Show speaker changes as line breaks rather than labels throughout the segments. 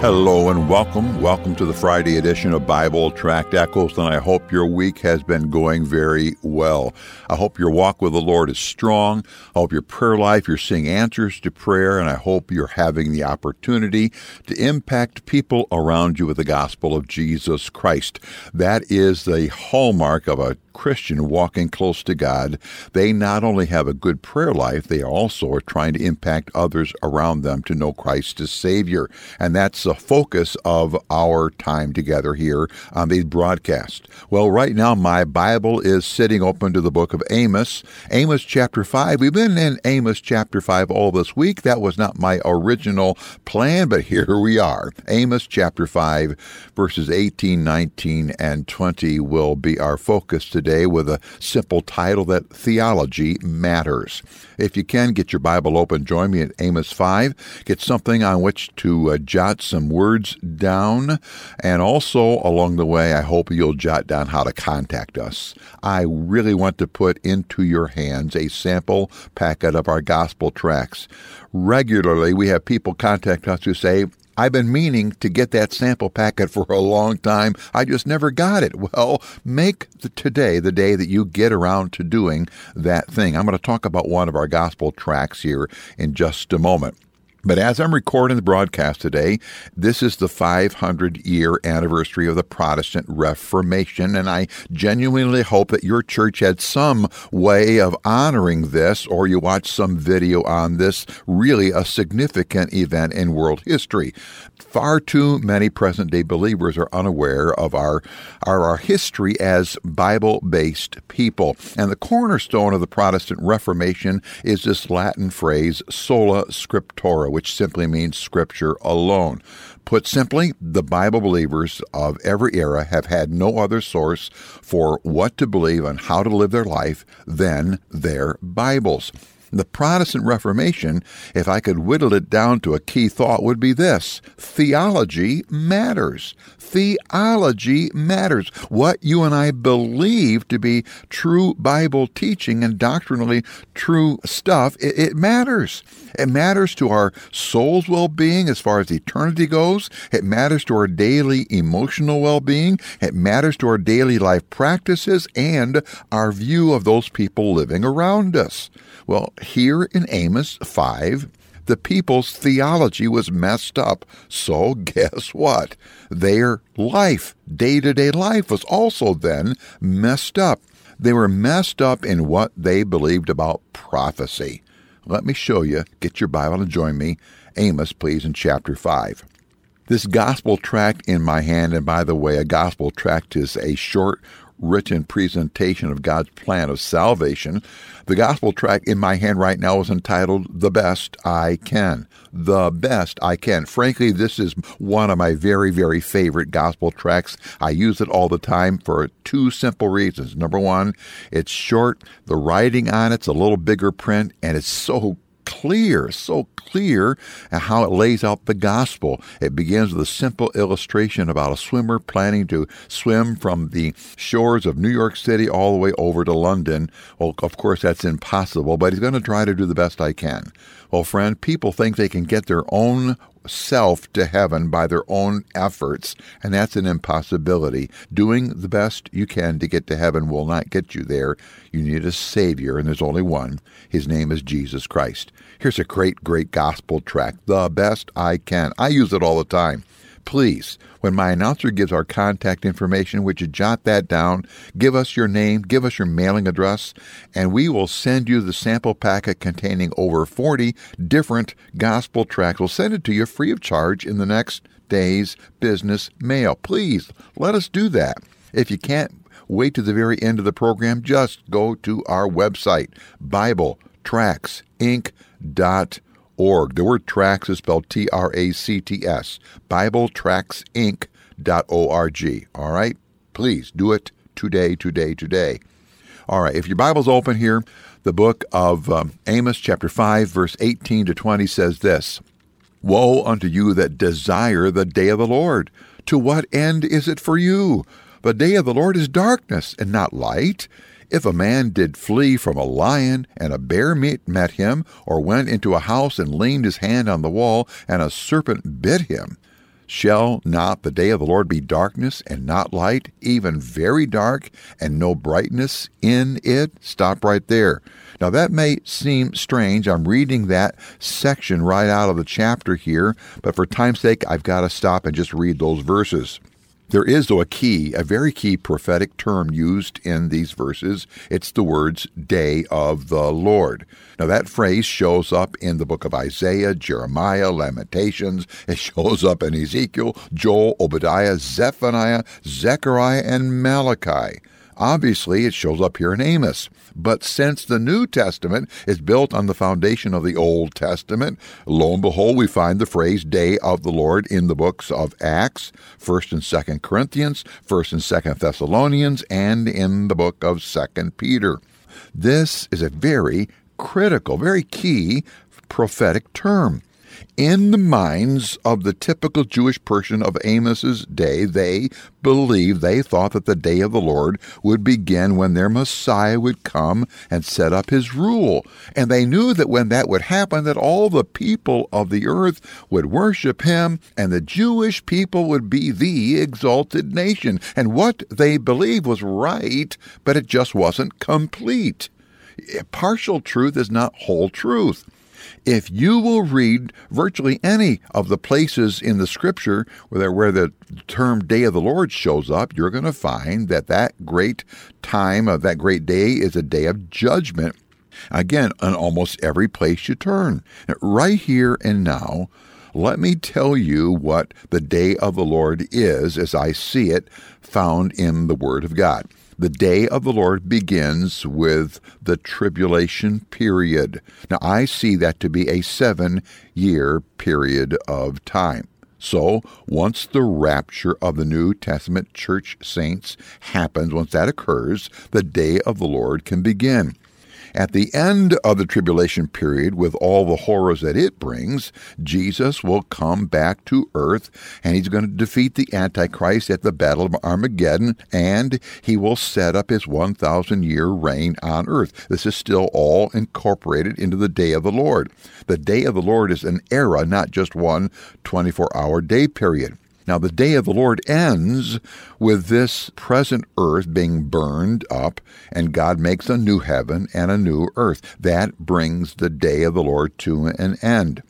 Hello and welcome. Welcome to the Friday edition of Bible Tract Echoes, and I hope your week has been going very well. I hope your walk with the Lord is strong. I hope your prayer life, you're seeing answers to prayer, and I hope you're having the opportunity to impact people around you with the gospel of Jesus Christ. That is the hallmark of a Christian walking close to God, they not only have a good prayer life, they also are trying to impact others around them to know Christ as Savior. And that's the focus of our time together here on these broadcasts. Well, right now, my Bible is sitting open to the book of Amos, Amos chapter 5. We've been in Amos chapter 5 all this week. That was not my original plan, but here we are. Amos chapter 5, verses 18, 19, and 20 will be our focus today today with a simple title that Theology Matters. If you can, get your Bible open. Join me at Amos 5. Get something on which to uh, jot some words down. And also, along the way, I hope you'll jot down how to contact us. I really want to put into your hands a sample packet of our gospel tracts. Regularly, we have people contact us who say, I've been meaning to get that sample packet for a long time. I just never got it. Well, make the, today the day that you get around to doing that thing. I'm going to talk about one of our gospel tracts here in just a moment. But as I'm recording the broadcast today, this is the 500 year anniversary of the Protestant Reformation, and I genuinely hope that your church had some way of honoring this, or you watch some video on this really a significant event in world history. Far too many present day believers are unaware of our, our, our history as Bible based people. And the cornerstone of the Protestant Reformation is this Latin phrase, sola scriptura which simply means Scripture alone. Put simply, the Bible believers of every era have had no other source for what to believe and how to live their life than their Bibles. The Protestant Reformation, if I could whittle it down to a key thought, would be this theology matters. Theology matters. What you and I believe to be true Bible teaching and doctrinally true stuff, it, it matters. It matters to our soul's well being as far as eternity goes. It matters to our daily emotional well being. It matters to our daily life practices and our view of those people living around us. Well, here in Amos 5, the people's theology was messed up. So, guess what? Their life, day to day life, was also then messed up. They were messed up in what they believed about prophecy. Let me show you. Get your Bible and join me. Amos, please, in chapter 5. This gospel tract in my hand, and by the way, a gospel tract is a short written presentation of God's plan of salvation. The gospel tract in my hand right now is entitled The Best I Can. The Best I Can. Frankly, this is one of my very, very favorite gospel tracts. I use it all the time for two simple reasons. Number one, it's short, the writing on it's a little bigger print, and it's so clear, so clear how it lays out the gospel. It begins with a simple illustration about a swimmer planning to swim from the shores of New York City all the way over to London. Well, of course, that's impossible, but he's going to try to do the best I can. Well, friend, people think they can get their own self to heaven by their own efforts, and that's an impossibility. Doing the best you can to get to heaven will not get you there. You need a Savior, and there's only one. His name is Jesus Christ. Here's a great, great gospel tract, The Best I Can. I use it all the time please, when my announcer gives our contact information, would you jot that down? Give us your name, give us your mailing address, and we will send you the sample packet containing over 40 different gospel tracts. We'll send it to you free of charge in the next day's business mail. Please let us do that. If you can't wait to the very end of the program, just go to our website, BibleTractsinc.com org. The word tracts is spelled T R A C T S. BibleTractsinc.org. All right? Please do it today, today, today. All right, if your Bible's open here, the book of um, Amos, chapter 5, verse 18 to 20 says this Woe unto you that desire the day of the Lord! To what end is it for you? The day of the Lord is darkness and not light. If a man did flee from a lion, and a bear met him, or went into a house and leaned his hand on the wall, and a serpent bit him, Shall not the day of the Lord be darkness and not light, even very dark, and no brightness in it? Stop right there. Now, that may seem strange. I'm reading that section right out of the chapter here, but for time's sake, I've got to stop and just read those verses. There is, though, a key, a very key prophetic term used in these verses. It's the words day of the Lord. Now, that phrase shows up in the book of Isaiah, Jeremiah, Lamentations. It shows up in Ezekiel, Joel, Obadiah, Zephaniah, Zechariah, and Malachi. Obviously, it shows up here in Amos. But since the New Testament is built on the foundation of the Old Testament, lo and behold, we find the phrase day of the Lord in the books of Acts, 1st and 2nd Corinthians, 1st and 2nd Thessalonians, and in the book of 2nd Peter. This is a very critical, very key prophetic term. In the minds of the typical Jewish person of Amos's day, they believed, they thought that the day of the Lord would begin when their Messiah would come and set up his rule. And they knew that when that would happen, that all the people of the earth would worship him, and the Jewish people would be the exalted nation. And what they believed was right, but it just wasn't complete. Partial truth is not whole truth. If you will read virtually any of the places in the scripture where, where the term day of the Lord shows up, you're going to find that that great time of that great day is a day of judgment. Again, on almost every place you turn. Right here and now, let me tell you what the day of the Lord is as I see it found in the Word of God. The day of the Lord begins with the tribulation period. Now, I see that to be a seven year period of time. So, once the rapture of the New Testament church saints happens, once that occurs, the day of the Lord can begin. At the end of the tribulation period, with all the horrors that it brings, Jesus will come back to earth and he's going to defeat the Antichrist at the Battle of Armageddon and he will set up his 1,000 year reign on earth. This is still all incorporated into the day of the Lord. The day of the Lord is an era, not just one 24 hour day period. Now, the day of the Lord ends with this present earth being burned up, and God makes a new heaven and a new earth. That brings the day of the Lord to an end.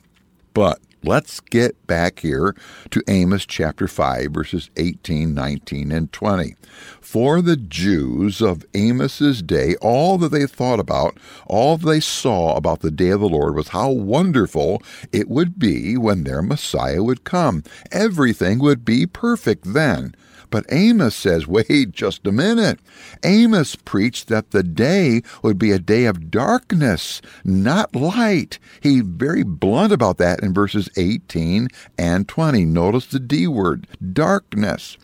But Let's get back here to Amos chapter 5, verses 18, 19, and 20. For the Jews of Amos's day, all that they thought about, all they saw about the day of the Lord was how wonderful it would be when their Messiah would come. Everything would be perfect then. But Amos says, wait just a minute. Amos preached that the day would be a day of darkness, not light. He's very blunt about that in verses 18 and 20. Notice the D word, darkness.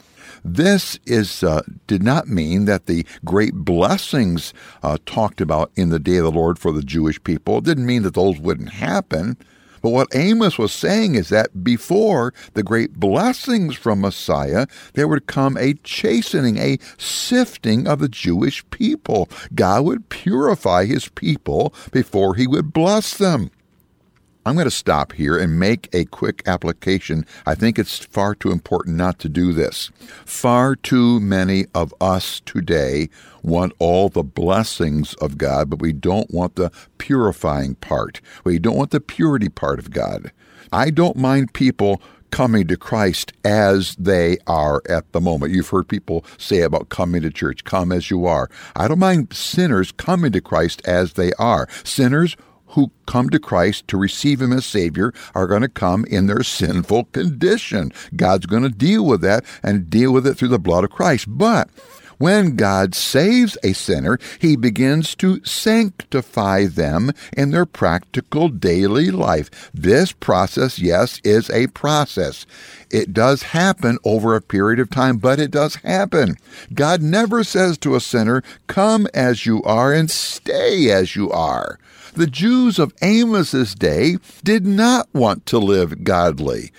This is uh, did not mean that the great blessings uh, talked about in the day of the Lord for the Jewish people. Didn't mean that those wouldn't happen. But what Amos was saying is that before the great blessings from Messiah, there would come a chastening, a sifting of the Jewish people. God would purify his people before he would bless them. I'm going to stop here and make a quick application. I think it's far too important not to do this. Far too many of us today want all the blessings of God, but we don't want the purifying part. We don't want the purity part of God. I don't mind people coming to Christ as they are at the moment. You've heard people say about coming to church, come as you are. I don't mind sinners coming to Christ as they are. Sinners who come to Christ to receive Him as Savior are going to come in their sinful condition. God's going to deal with that and deal with it through the blood of Christ. But when God saves a sinner, he begins to sanctify them in their practical daily life. This process, yes, is a process. It does happen over a period of time, but it does happen. God never says to a sinner, Come as you are and stay as you are. The Jews of Amos's day did not want to live godly.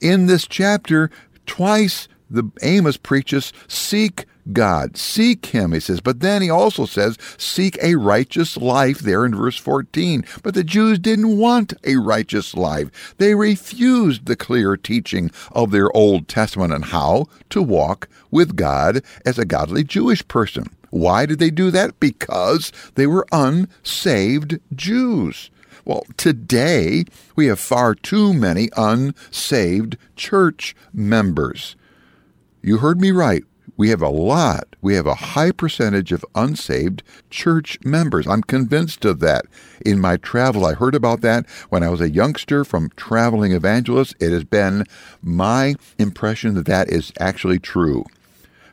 In this chapter, twice the Amos preaches, seek God. Seek Him, he says. But then he also says, seek a righteous life there in verse 14. But the Jews didn't want a righteous life. They refused the clear teaching of their Old Testament on how to walk with God as a godly Jewish person. Why did they do that? Because they were unsaved Jews. Well, today we have far too many unsaved church members. You heard me right. We have a lot, we have a high percentage of unsaved church members. I'm convinced of that. In my travel, I heard about that when I was a youngster from traveling evangelists. It has been my impression that that is actually true.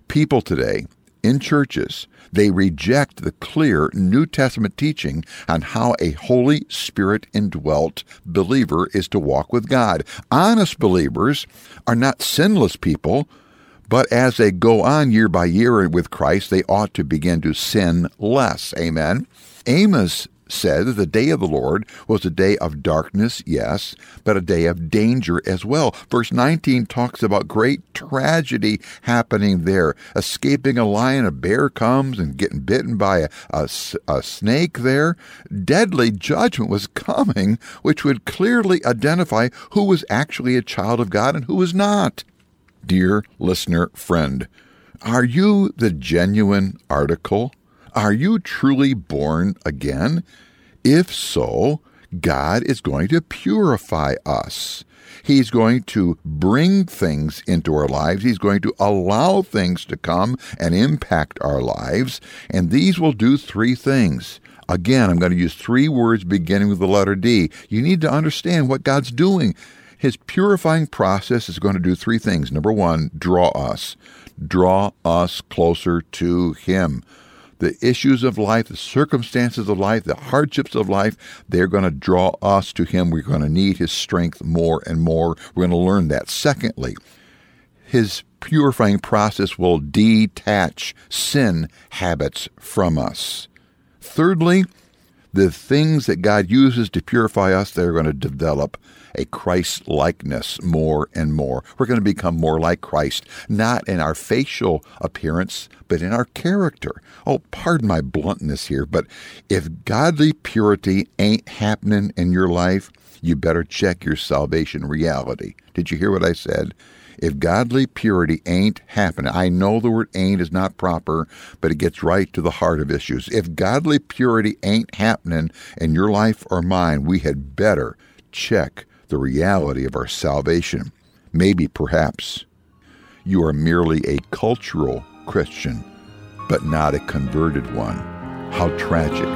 People today in churches, they reject the clear New Testament teaching on how a Holy Spirit indwelt believer is to walk with God. Honest believers are not sinless people but as they go on year by year with Christ, they ought to begin to sin less. Amen. Amos said that the day of the Lord was a day of darkness, yes, but a day of danger as well. Verse 19 talks about great tragedy happening there. Escaping a lion, a bear comes and getting bitten by a, a, a snake there. Deadly judgment was coming, which would clearly identify who was actually a child of God and who was not. Dear listener friend, are you the genuine article? Are you truly born again? If so, God is going to purify us. He's going to bring things into our lives. He's going to allow things to come and impact our lives. And these will do three things. Again, I'm going to use three words beginning with the letter D. You need to understand what God's doing. His purifying process is going to do three things. Number one, draw us. Draw us closer to Him. The issues of life, the circumstances of life, the hardships of life, they're going to draw us to Him. We're going to need His strength more and more. We're going to learn that. Secondly, His purifying process will detach sin habits from us. Thirdly, the things that God uses to purify us, they're going to develop a Christ likeness more and more. We're going to become more like Christ, not in our facial appearance, but in our character. Oh, pardon my bluntness here, but if godly purity ain't happening in your life, you better check your salvation reality. Did you hear what I said? If godly purity ain't happening, I know the word ain't is not proper, but it gets right to the heart of issues. If godly purity ain't happening in your life or mine, we had better check the reality of our salvation. Maybe, perhaps, you are merely a cultural Christian, but not a converted one. How tragic.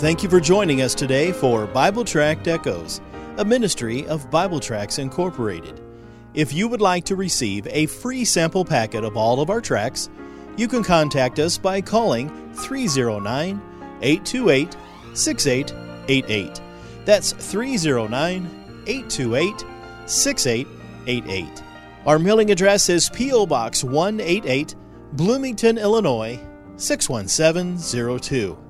Thank you for joining us today for Bible Tract Echoes, a ministry of Bible Tracts Incorporated. If you would like to receive a free sample packet of all of our tracts, you can contact us by calling 309 828 6888. That's 309 828 6888. Our mailing address is P.O. Box 188, Bloomington, Illinois 61702.